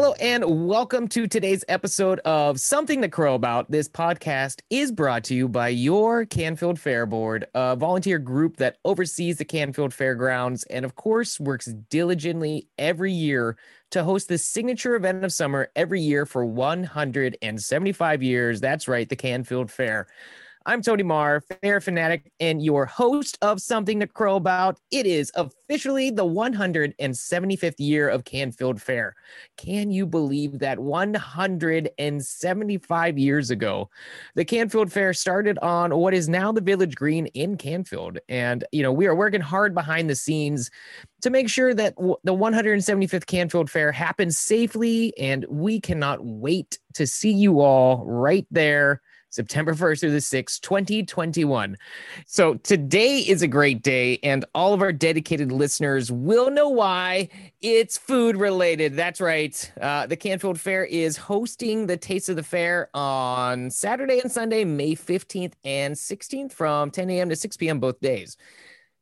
Hello and welcome to today's episode of Something to Crow About. This podcast is brought to you by your Canfield Fair Board, a volunteer group that oversees the Canfield Fairgrounds and, of course, works diligently every year to host the signature event of summer every year for 175 years. That's right, the Canfield Fair. I'm Tony Marr, fair fanatic, and your host of Something to Crow About. It is officially the 175th year of Canfield Fair. Can you believe that 175 years ago, the Canfield Fair started on what is now the Village Green in Canfield? And, you know, we are working hard behind the scenes to make sure that the 175th Canfield Fair happens safely. And we cannot wait to see you all right there September 1st through the 6th, 2021. So today is a great day, and all of our dedicated listeners will know why. It's food related. That's right. Uh, the Canfield Fair is hosting the Taste of the Fair on Saturday and Sunday, May 15th and 16th from 10 a.m. to 6 p.m. both days.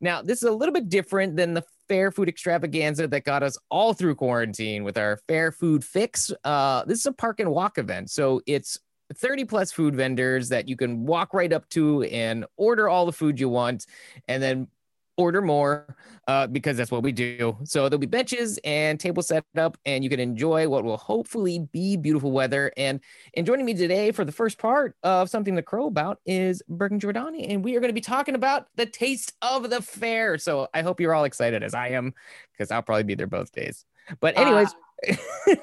Now, this is a little bit different than the fair food extravaganza that got us all through quarantine with our fair food fix. Uh, this is a park and walk event. So it's 30 plus food vendors that you can walk right up to and order all the food you want and then order more uh, because that's what we do. So there'll be benches and tables set up, and you can enjoy what will hopefully be beautiful weather. And and joining me today for the first part of something to crow about is Bergen Giordani, and we are going to be talking about the taste of the fair. So I hope you're all excited as I am, because I'll probably be there both days. But anyways. Uh-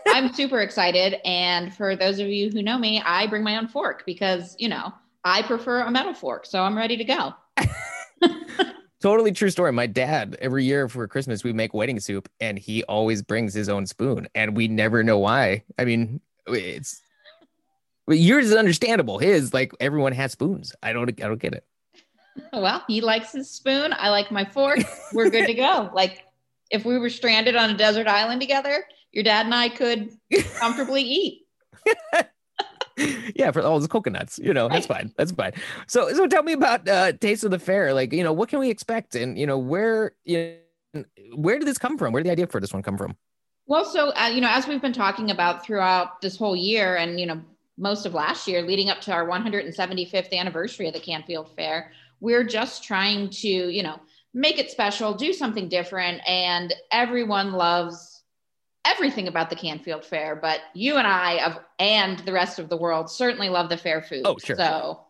I'm super excited. And for those of you who know me, I bring my own fork because, you know, I prefer a metal fork. So I'm ready to go. totally true story. My dad, every year for Christmas, we make wedding soup and he always brings his own spoon and we never know why. I mean, it's yours is understandable. His, like everyone has spoons. I don't, I don't get it. Well, he likes his spoon. I like my fork. We're good to go. like if we were stranded on a desert island together, your dad and I could comfortably eat. yeah, for all those coconuts, you know, that's fine. That's fine. So, so tell me about uh, Taste of the Fair. Like, you know, what can we expect, and you know, where, you know, where did this come from? Where did the idea for this one come from? Well, so uh, you know, as we've been talking about throughout this whole year, and you know, most of last year, leading up to our 175th anniversary of the Canfield Fair, we're just trying to, you know, make it special, do something different, and everyone loves everything about the Canfield Fair, but you and I of and the rest of the world certainly love the fair food. Oh, sure. So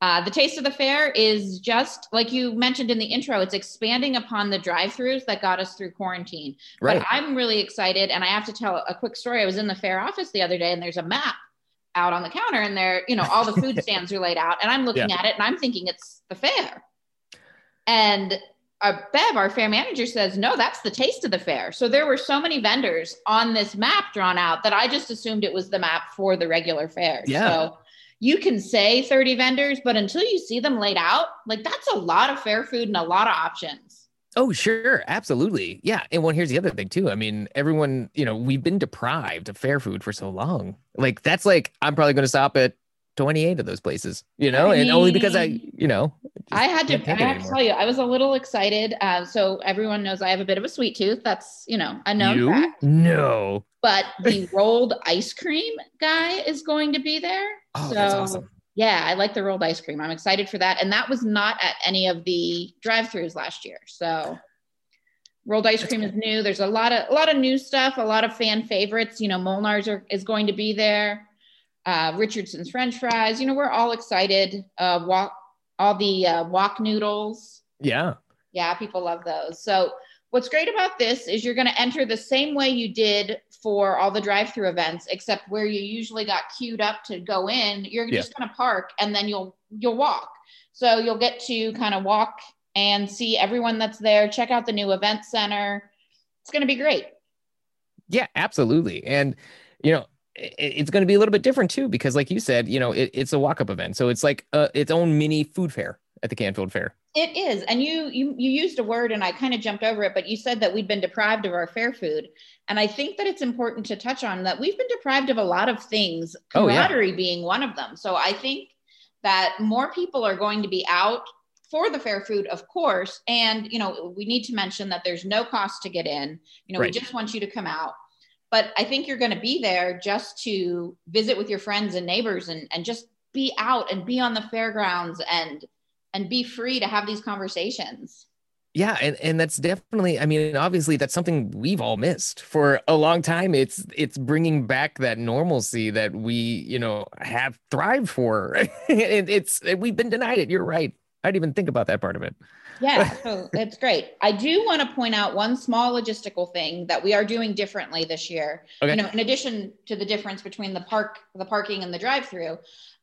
uh, the taste of the fair is just like you mentioned in the intro, it's expanding upon the drive-throughs that got us through quarantine. Right. But I'm really excited, and I have to tell a quick story. I was in the fair office the other day, and there's a map out on the counter, and there, you know, all the food stands are laid out, and I'm looking yeah. at it, and I'm thinking it's the fair. And uh, Bev, our fair manager, says, no, that's the taste of the fair. So there were so many vendors on this map drawn out that I just assumed it was the map for the regular fair. Yeah. So you can say 30 vendors, but until you see them laid out, like that's a lot of fair food and a lot of options. Oh, sure. Absolutely. Yeah. And well, here's the other thing, too. I mean, everyone, you know, we've been deprived of fair food for so long. Like, that's like, I'm probably going to stop at 28 of those places, you know, I mean, and only because I, you know, I had to, I have to tell you, I was a little excited. Uh, so everyone knows I have a bit of a sweet tooth. That's, you know, a known you? fact. No. But the rolled ice cream guy is going to be there. Oh, so, that's awesome. Yeah, I like the rolled ice cream. I'm excited for that. And that was not at any of the drive-throughs last year. So rolled ice cream is new. There's a lot of a lot of new stuff, a lot of fan favorites. You know, Molnar's are, is going to be there uh, Richardson's French fries. You know, we're all excited. Uh, walk all the uh, wok noodles. Yeah. Yeah, people love those. So what's great about this is you're going to enter the same way you did for all the drive-through events, except where you usually got queued up to go in. You're yeah. just going to park and then you'll you'll walk. So you'll get to kind of walk and see everyone that's there. Check out the new event center. It's going to be great. Yeah, absolutely. And you know, it's going to be a little bit different too because like you said you know it, it's a walk-up event so it's like uh, its own mini food fair at the canfield fair it is and you you you used a word and i kind of jumped over it but you said that we'd been deprived of our fair food and i think that it's important to touch on that we've been deprived of a lot of things camaraderie oh, yeah. being one of them so i think that more people are going to be out for the fair food of course and you know we need to mention that there's no cost to get in you know right. we just want you to come out but I think you're going to be there just to visit with your friends and neighbors and, and just be out and be on the fairgrounds and and be free to have these conversations. Yeah and, and that's definitely i mean obviously that's something we've all missed. For a long time it's it's bringing back that normalcy that we you know have thrived for. It, it's we've been denied it you're right i didn't even think about that part of it yeah so it's great i do want to point out one small logistical thing that we are doing differently this year okay. you know in addition to the difference between the park the parking and the drive through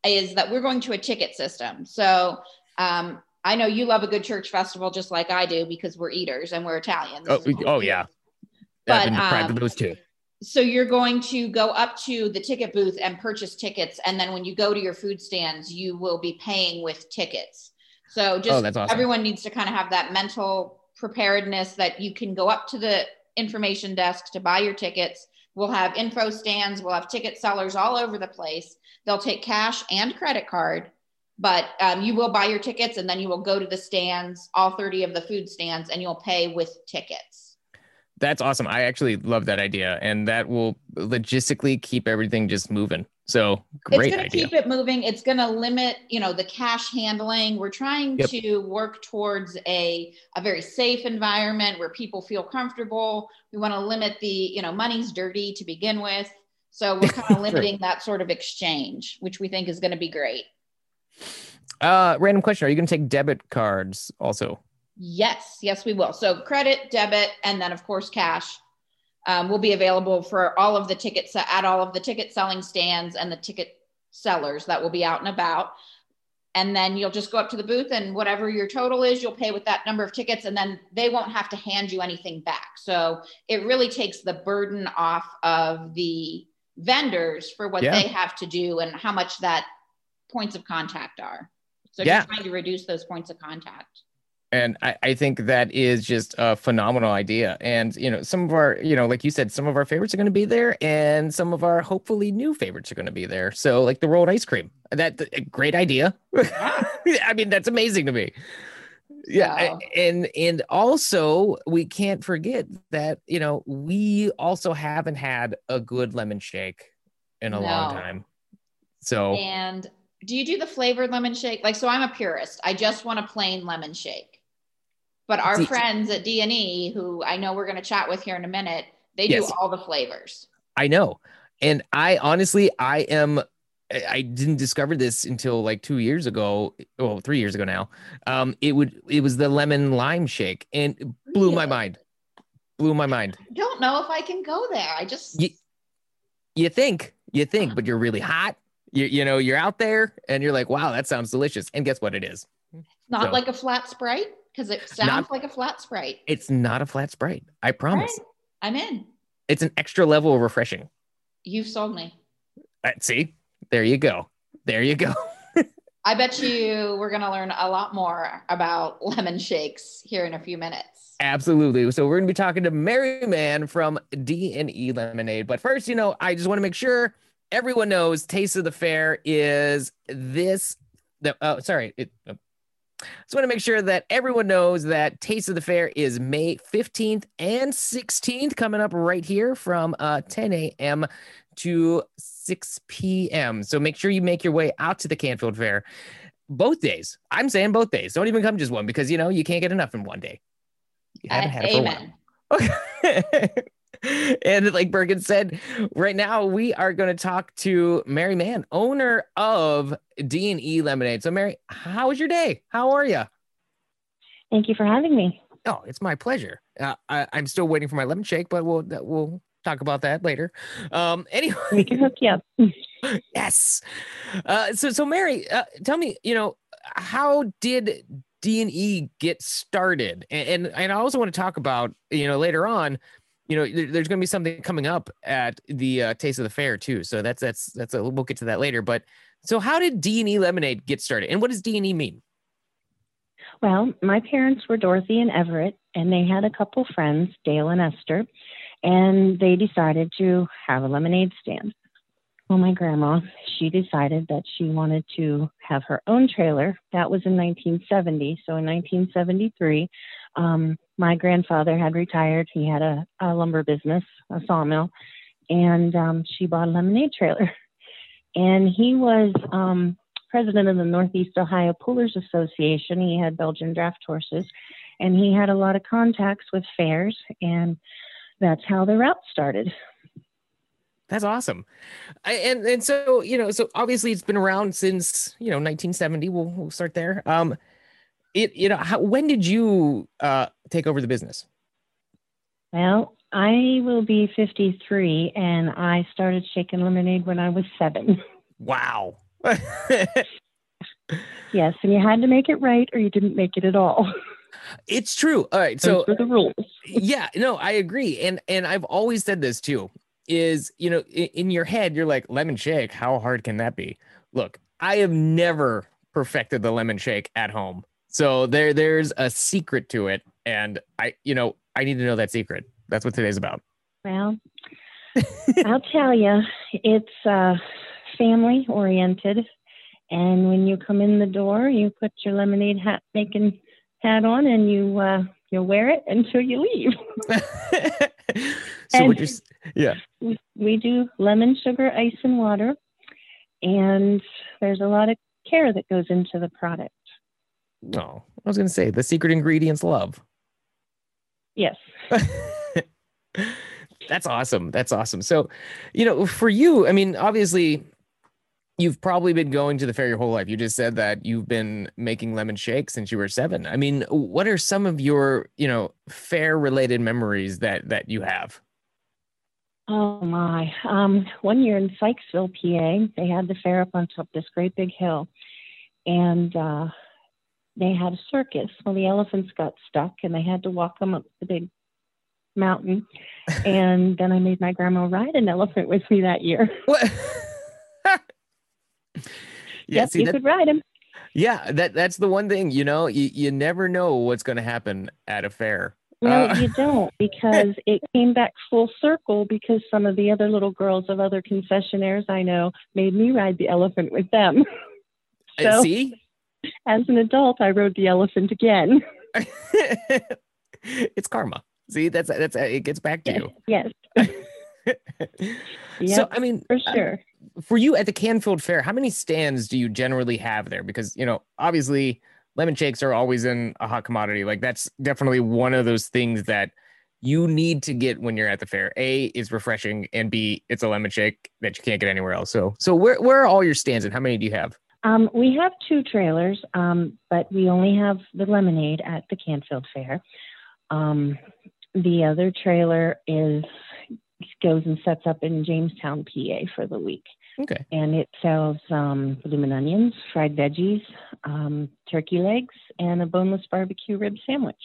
is that we're going to a ticket system so um, I know you love a good church festival just like I do because we're eaters and we're Italians. Oh, oh yeah. But um, those two. So you're going to go up to the ticket booth and purchase tickets, and then when you go to your food stands, you will be paying with tickets. So just oh, awesome. everyone needs to kind of have that mental preparedness that you can go up to the information desk to buy your tickets. We'll have info stands, we'll have ticket sellers all over the place. They'll take cash and credit card but um, you will buy your tickets and then you will go to the stands all 30 of the food stands and you'll pay with tickets that's awesome i actually love that idea and that will logistically keep everything just moving so great it's going to keep it moving. It's going to limit you know the cash handling. We're trying yep. to work towards a, a very safe environment where people feel comfortable. We want to limit the you know money's dirty to begin with. So we're kind of limiting that sort of exchange which we think is going to be great. Uh, random question: Are you going to take debit cards also? Yes, yes, we will. So credit, debit, and then of course cash um, will be available for all of the tickets at all of the ticket selling stands and the ticket sellers that will be out and about. And then you'll just go up to the booth and whatever your total is, you'll pay with that number of tickets, and then they won't have to hand you anything back. So it really takes the burden off of the vendors for what yeah. they have to do and how much that points of contact are. So yeah. just trying to reduce those points of contact. And I, I think that is just a phenomenal idea. And, you know, some of our, you know, like you said, some of our favorites are going to be there and some of our hopefully new favorites are going to be there. So like the rolled ice cream, that great idea. Ah. I mean, that's amazing to me. Yeah. And, and also we can't forget that, you know, we also haven't had a good lemon shake in a no. long time. So, and do you do the flavored lemon shake? Like, so I'm a purist. I just want a plain lemon shake. But our friends at D and E, who I know we're going to chat with here in a minute, they yes. do all the flavors. I know, and I honestly, I am. I didn't discover this until like two years ago. Well, three years ago now. Um, it would it was the lemon lime shake, and it blew really? my mind. Blew my mind. I don't know if I can go there. I just you, you think you think, but you're really hot you, you know, you're out there and you're like, wow, that sounds delicious. And guess what it is? Not so, like a flat sprite because it sounds not, like a flat sprite. It's not a flat sprite. I promise. Right. I'm in. It's an extra level of refreshing. You've sold me. Uh, see, there you go. There you go. I bet you we're going to learn a lot more about lemon shakes here in a few minutes. Absolutely. So we're going to be talking to Mary Mann from D and E Lemonade. But first, you know, I just want to make sure everyone knows Taste of the Fair is this. The, oh, sorry. It, oh. Just want to make sure that everyone knows that Taste of the Fair is May 15th and 16th, coming up right here from uh, 10 a.m. to 6 p.m. So make sure you make your way out to the Canfield Fair both days. I'm saying both days. Don't even come just one because you know you can't get enough in one day. You haven't uh, had it amen. for one. Okay. and like Bergen said, right now we are going to talk to Mary Mann, owner of D and E Lemonade. So, Mary, how was your day? How are you? Thank you for having me. Oh, it's my pleasure. Uh, I, am still waiting for my lemon shake, but we'll we'll talk about that later. Um, anyway, we can hook you up. yes. Uh, so, so Mary, uh, tell me, you know, how did D and E get started? And, and and I also want to talk about, you know, later on you know, there, there's going to be something coming up at the uh, Taste of the Fair too. So that's that's that's a we'll get to that later. But so how did D and E Lemonade get started, and what does D and E mean? Well, my parents were Dorothy and Everett, and they had a couple friends, Dale and Esther, and they decided to have a lemonade stand. Well, my grandma, she decided that she wanted to have her own trailer. That was in 1970. So in 1973, um, my grandfather had retired. He had a, a lumber business, a sawmill, and um, she bought a lemonade trailer. And he was um, president of the Northeast Ohio Pullers Association. He had Belgian draft horses, and he had a lot of contacts with fairs, and that's how the route started. That's awesome, I, and and so you know, so obviously it's been around since you know 1970. We'll we'll start there. Um, it you know, how, when did you uh take over the business? Well, I will be 53, and I started shaking lemonade when I was seven. Wow. yes, and you had to make it right, or you didn't make it at all. It's true. All right, so the rules. yeah, no, I agree, and and I've always said this too. Is you know, in, in your head, you're like lemon shake. How hard can that be? Look, I have never perfected the lemon shake at home, so there there's a secret to it, and I you know I need to know that secret. That's what today's about. Well, I'll tell you, it's uh, family oriented. And when you come in the door, you put your lemonade hat making hat on and you uh, you wear it until you leave. so what you're, yeah. We, we do lemon, sugar, ice, and water. And there's a lot of care that goes into the product. No, oh, I was going to say the secret ingredients love. Yes. That's awesome. That's awesome. So, you know, for you, I mean, obviously, you've probably been going to the fair your whole life. You just said that you've been making lemon shakes since you were seven. I mean, what are some of your, you know, fair related memories that that you have? Oh my! Um, one year in Sykesville, PA, they had the fair up on top of this great big hill, and uh, they had a circus. Well, the elephants got stuck, and they had to walk them up the big mountain. and then I made my grandma ride an elephant with me that year. What? yeah, yep, see, you that, could ride him. Yeah, that that's the one thing, you know, you, you never know what's going to happen at a fair. No, uh, you don't, because it came back full circle because some of the other little girls of other concessionaires I know made me ride the elephant with them. so, see? As an adult, I rode the elephant again. it's karma. See, that's that's it gets back to yes, you. Yes. so I mean, for sure. Uh, for you at the Canfield Fair, how many stands do you generally have there? Because you know, obviously, lemon shakes are always in a hot commodity. Like that's definitely one of those things that you need to get when you're at the fair. A is refreshing, and B it's a lemon shake that you can't get anywhere else. So, so where where are all your stands, and how many do you have? Um, we have two trailers, um, but we only have the lemonade at the Canfield Fair. Um, the other trailer is goes and sets up in Jamestown, PA for the week. Okay. And it sells um, bloomin' onions, fried veggies, um, turkey legs, and a boneless barbecue rib sandwich,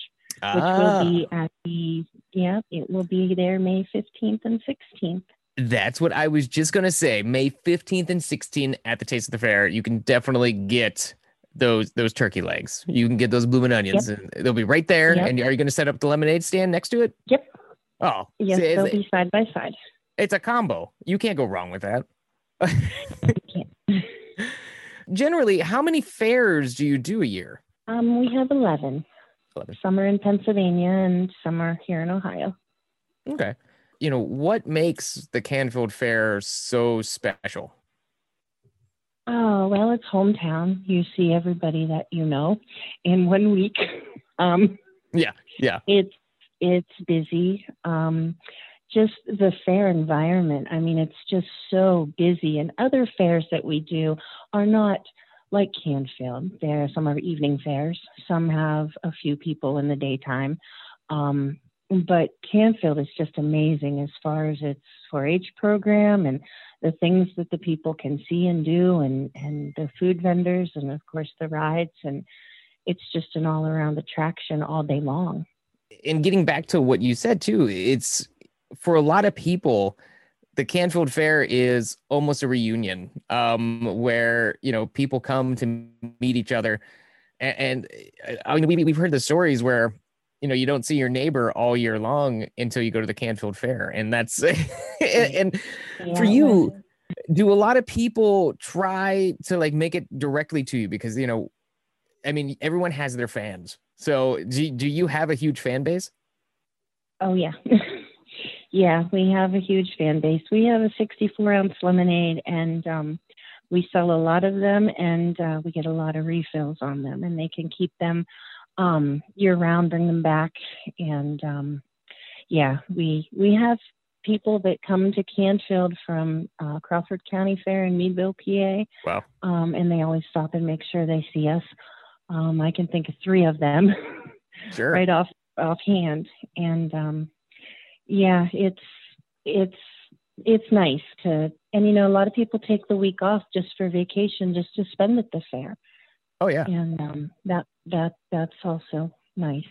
ah. which will be ah. at the yeah, it will be there May fifteenth and sixteenth. That's what I was just gonna say. May fifteenth and sixteenth at the Taste of the Fair, you can definitely get those those turkey legs. You can get those blooming onions, yep. and they'll be right there. Yep. And are you going to set up the lemonade stand next to it? Yep. Oh, yes, see, they'll be side by side. It's a combo. You can't go wrong with that. Generally, how many fairs do you do a year? Um, we have 11. 11. Some are in Pennsylvania and some are here in Ohio. Okay. You know, what makes the Canfield Fair so special? Oh, well, it's hometown. You see everybody that you know in one week. Um, yeah, yeah. It's it's busy. Um, just the fair environment. I mean, it's just so busy. And other fairs that we do are not like Canfield. There, some are evening fairs. Some have a few people in the daytime. Um, but Canfield is just amazing as far as its 4-H program and the things that the people can see and do and and the food vendors and of course the rides and it's just an all around attraction all day long and getting back to what you said too it's for a lot of people the Canfield Fair is almost a reunion um, where you know people come to meet each other, and, and I mean we we've heard the stories where you know you don't see your neighbor all year long until you go to the Canfield Fair, and that's and yeah, for you, do a lot of people try to like make it directly to you? Because you know, I mean, everyone has their fans. So do do you have a huge fan base? Oh yeah. yeah, we have a huge fan base. We have a 64 ounce lemonade, and um, we sell a lot of them, and uh, we get a lot of refills on them, and they can keep them um, year round, bring them back, and um, yeah, we we have people that come to Canfield from uh, Crawford County Fair in Meadville, PA. Wow. Um, and they always stop and make sure they see us. Um, I can think of three of them Sure. right off offhand, and um, yeah, it's it's it's nice to, and you know, a lot of people take the week off just for vacation, just to spend at the fair, Oh yeah. and um, that that that's also nice.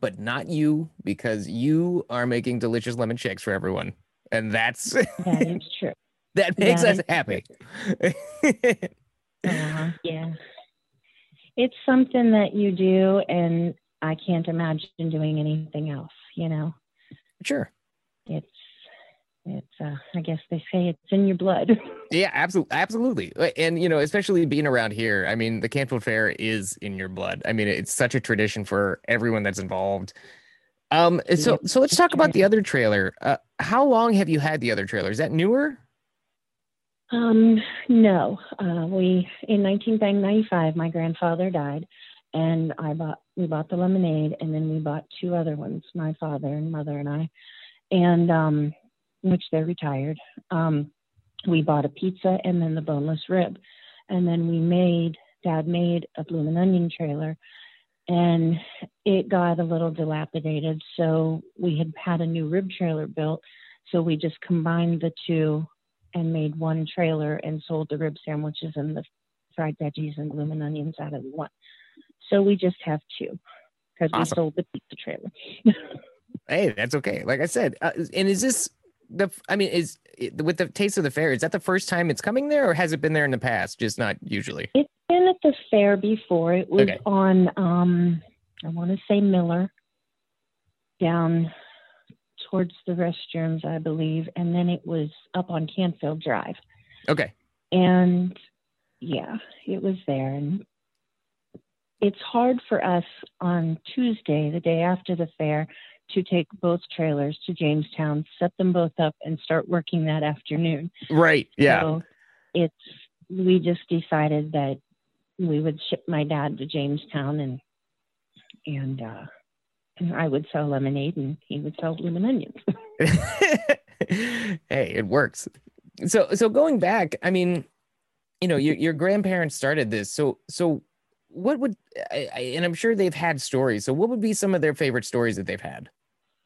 But not you because you are making delicious lemon shakes for everyone. And that's That is true. that makes That us happy. Uh, yeah. It's something that you do, and I can't imagine doing anything else, you know? sure. It's, it's, uh, I guess they say it's in your blood. Yeah, absolutely, absolutely, and you know, especially being around here. I mean, the Canfield Fair is in your blood. I mean, it's such a tradition for everyone that's involved. Um, so so let's talk about the other trailer. Uh, how long have you had the other trailer? Is that newer? Um, no, uh, we, in 1995, my grandfather died, and I bought, we bought the lemonade, and then we bought two other ones, my father and mother and I, and, um, which they're retired. Um, we bought a pizza and then the boneless rib. And then we made, dad made a bloomin' onion trailer and it got a little dilapidated. So we had had a new rib trailer built. So we just combined the two and made one trailer and sold the rib sandwiches and the fried veggies and bloomin' onions out of one. So we just have two because Awesome. we sold the pizza trailer. Hey, that's okay. Like I said, uh, and is this the? I mean, is with the Taste of the Fair? Is that the first time it's coming there, or has it been there in the past? Just not usually. It's been at the fair before. It was Okay. on, um, I want to say Miller, down towards the restrooms, I believe, and then it was up on Canfield Drive. Okay. And yeah, it was there. And it's hard for us on Tuesday, the day after the fair, to take both trailers to Jamestown, set them both up, and start working that afternoon. Right. Yeah. So it's we just decided that we would ship my dad to Jamestown and and uh and I would sell lemonade and he would sell bloomin' onions. hey, it works. So so going back, I mean, you know, your your grandparents started this. So so what would I, I, and I'm sure they've had stories. So what would be some of their favorite stories that they've had?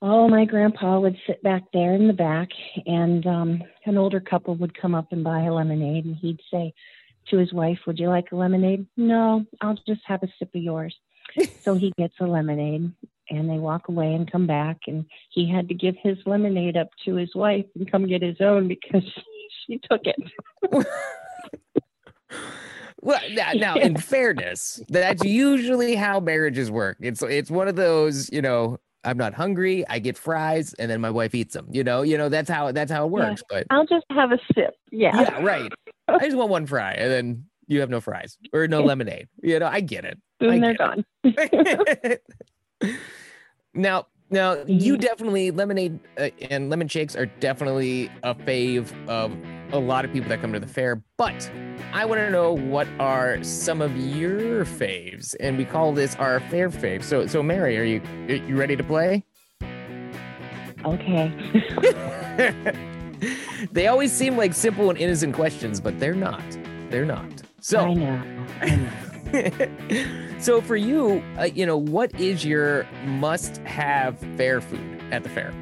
Oh, my grandpa would sit back there in the back and um an older couple would come up and buy a lemonade and he'd say to his wife, Would you like a lemonade? No, I'll just have a sip of yours. so he gets a lemonade and they walk away and come back and he had to give his lemonade up to his wife and come get his own because she took it. Well, now, now in fairness, that's usually how marriages work. It's it's one of those, you know, I'm not hungry, I get fries, and then my wife eats them. You know, you know that's how that's how it Yeah. works. But I'll just have a sip. Yeah. yeah, right. I just want one fry, and then you have no fries or no lemonade. You know, I get it. Boom, I they're gone. now, now you Mhm. definitely lemonade uh, and lemon shakes are definitely a fave of a lot of people that come to the fair. But I want to know what are some of your faves, and we call this our fair fave. So, so Mary, are you are you ready to play? Okay. they always seem like simple and innocent questions, but they're not. They're not. I So, know. I know. so for you, uh, you know, what is your must-have fair food at the fair?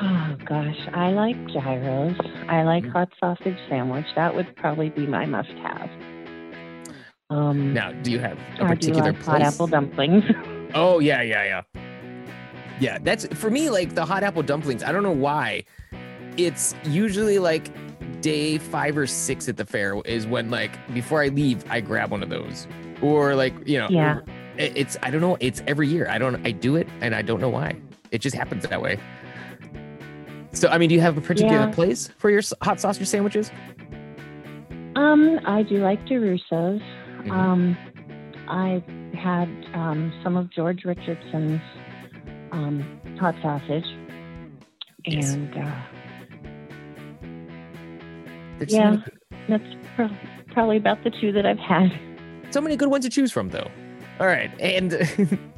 Oh gosh, I like gyros. I like Mhm. hot sausage sandwich. That would probably be my must-have. Um, Now, do you have a I particular like hot apple dumplings. Oh yeah, yeah, yeah. Yeah, that's for me like the hot apple dumplings. I don't know why. It's usually like day 5 or 6 at the fair is when like before I leave I grab one of those. Or like, you know, Yeah. it's I don't know, it's every year. I don't I do it and I don't know why. It just happens that way. So, I mean, do you have a particular Yeah. place for your hot sausage sandwiches? um, I do like DiRusso's. Mhm. Um, I had um, some of George Richardson's um, hot sausage, Yes. And uh, yeah, that's pro- probably about the two that I've had. So many good ones to choose from, though. All right. And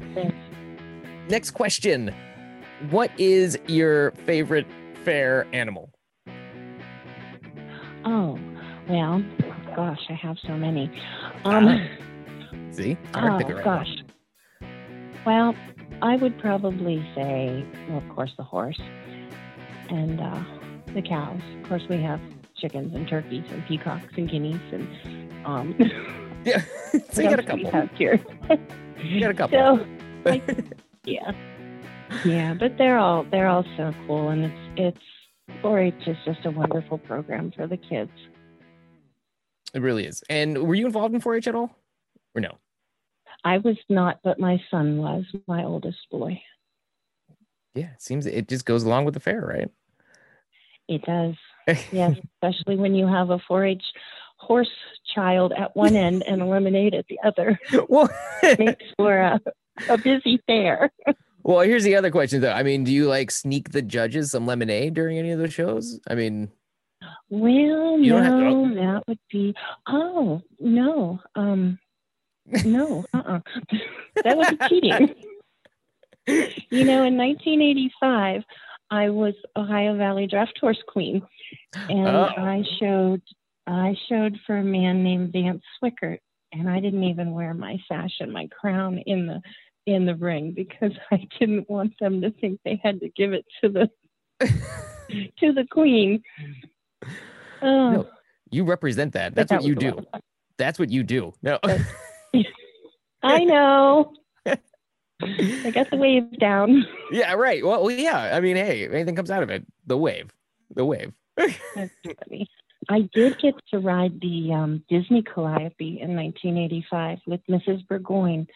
next question What is your favorite fair animal? Oh, well, gosh, I have so many. Um, uh, see, oh, right gosh. Now. Well, I would probably say, well, of course, the horse and uh, the cows. Of course, we have chickens and turkeys and peacocks and guineas and um, yeah. so you got a couple. Here. you got a couple. So, I, yeah, yeah, but they're all they're all so cool, and it's it's 4-H is just a wonderful program for the kids. It really is. And were you involved in 4-H at all, or no? I was not, but my son was, my oldest boy. Yeah, it seems it just goes along with the fair, right? It does. yes, especially when you have a 4-H horse child at one end and a lemonade at the other. Well, makes for a, a busy fair. well, here's the other question though. I mean, do you like sneak the judges some lemonade during any of the shows? I mean, well, no, to... that would be. Oh no, um, no, uh-uh. that would be cheating. you know, in 1985, I was Ohio Valley Draft Horse Queen, and oh. I showed I showed for a man named Vance Swickert, and I didn't even wear my sash and my crown in the in the ring because I didn't want them to think they had to give it to the to the queen. Oh. No, you represent that. That's that what you do. That's what you do. No. I know. I got the wave down. Yeah, right. Well, yeah. I mean, hey, anything comes out of it, the wave, the wave. That's funny. I did get to ride the um, Disney Calliope in 1985 with Mrs. Burgoyne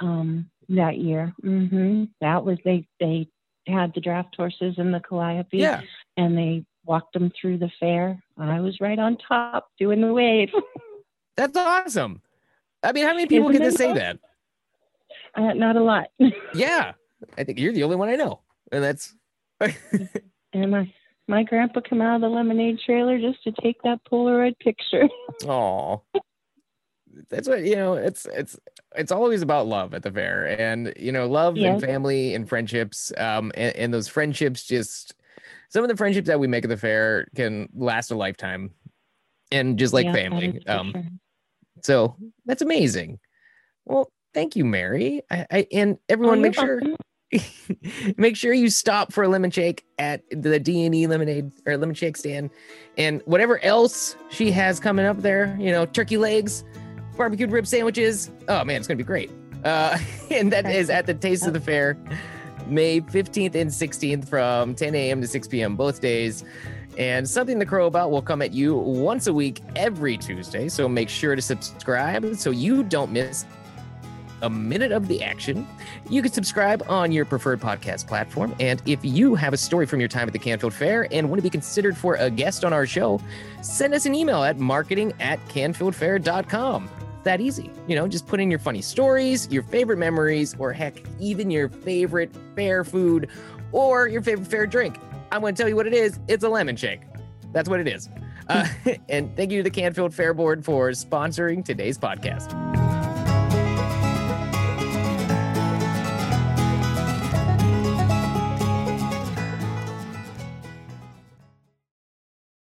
um, that year. Mm-hmm. That was they they had the draft horses in the Calliope, yeah. and they walked them through the fair. I was right on top doing the wave. That's awesome. I mean, how many people Isn't get to say that? Uh, not a lot. yeah, I think you're the only one I know, and that's. and my my grandpa come out of the lemonade trailer just to take that Polaroid picture. Oh, that's what you know. It's it's it's always about love at the fair, and you know, love yes. and family and friendships. Um, and, and those friendships just some of the friendships that we make at the fair can last a lifetime, and just like yeah, family. Um, sure. so that's amazing. Well, thank you, Mary. I, I and everyone, oh, make sure make sure you stop for a lemon shake at the D and E lemonade or lemon shake stand, and whatever else she has coming up there. You know, turkey legs, barbecued rib sandwiches. Oh man, it's gonna be great. Uh, and that is at the Taste of the Fair, May 15th and 16th from 10 a.m. to 6 p.m. both days. And something to crow about will come at you once a week every Tuesday. So make sure to subscribe so you don't miss a minute of the action. You can subscribe on your preferred podcast platform. And if you have a story from your time at the Canfield Fair and want to be considered for a guest on our show, send us an email at marketing at canfieldfair.com. That easy. You know, just put in your funny stories, your favorite memories, or heck, even your favorite fair food or your favorite fair drink. I'm going to tell you what it is. It's a lemon shake. That's what it is. Uh, and thank you to the Canfield Fair Board for sponsoring today's podcast.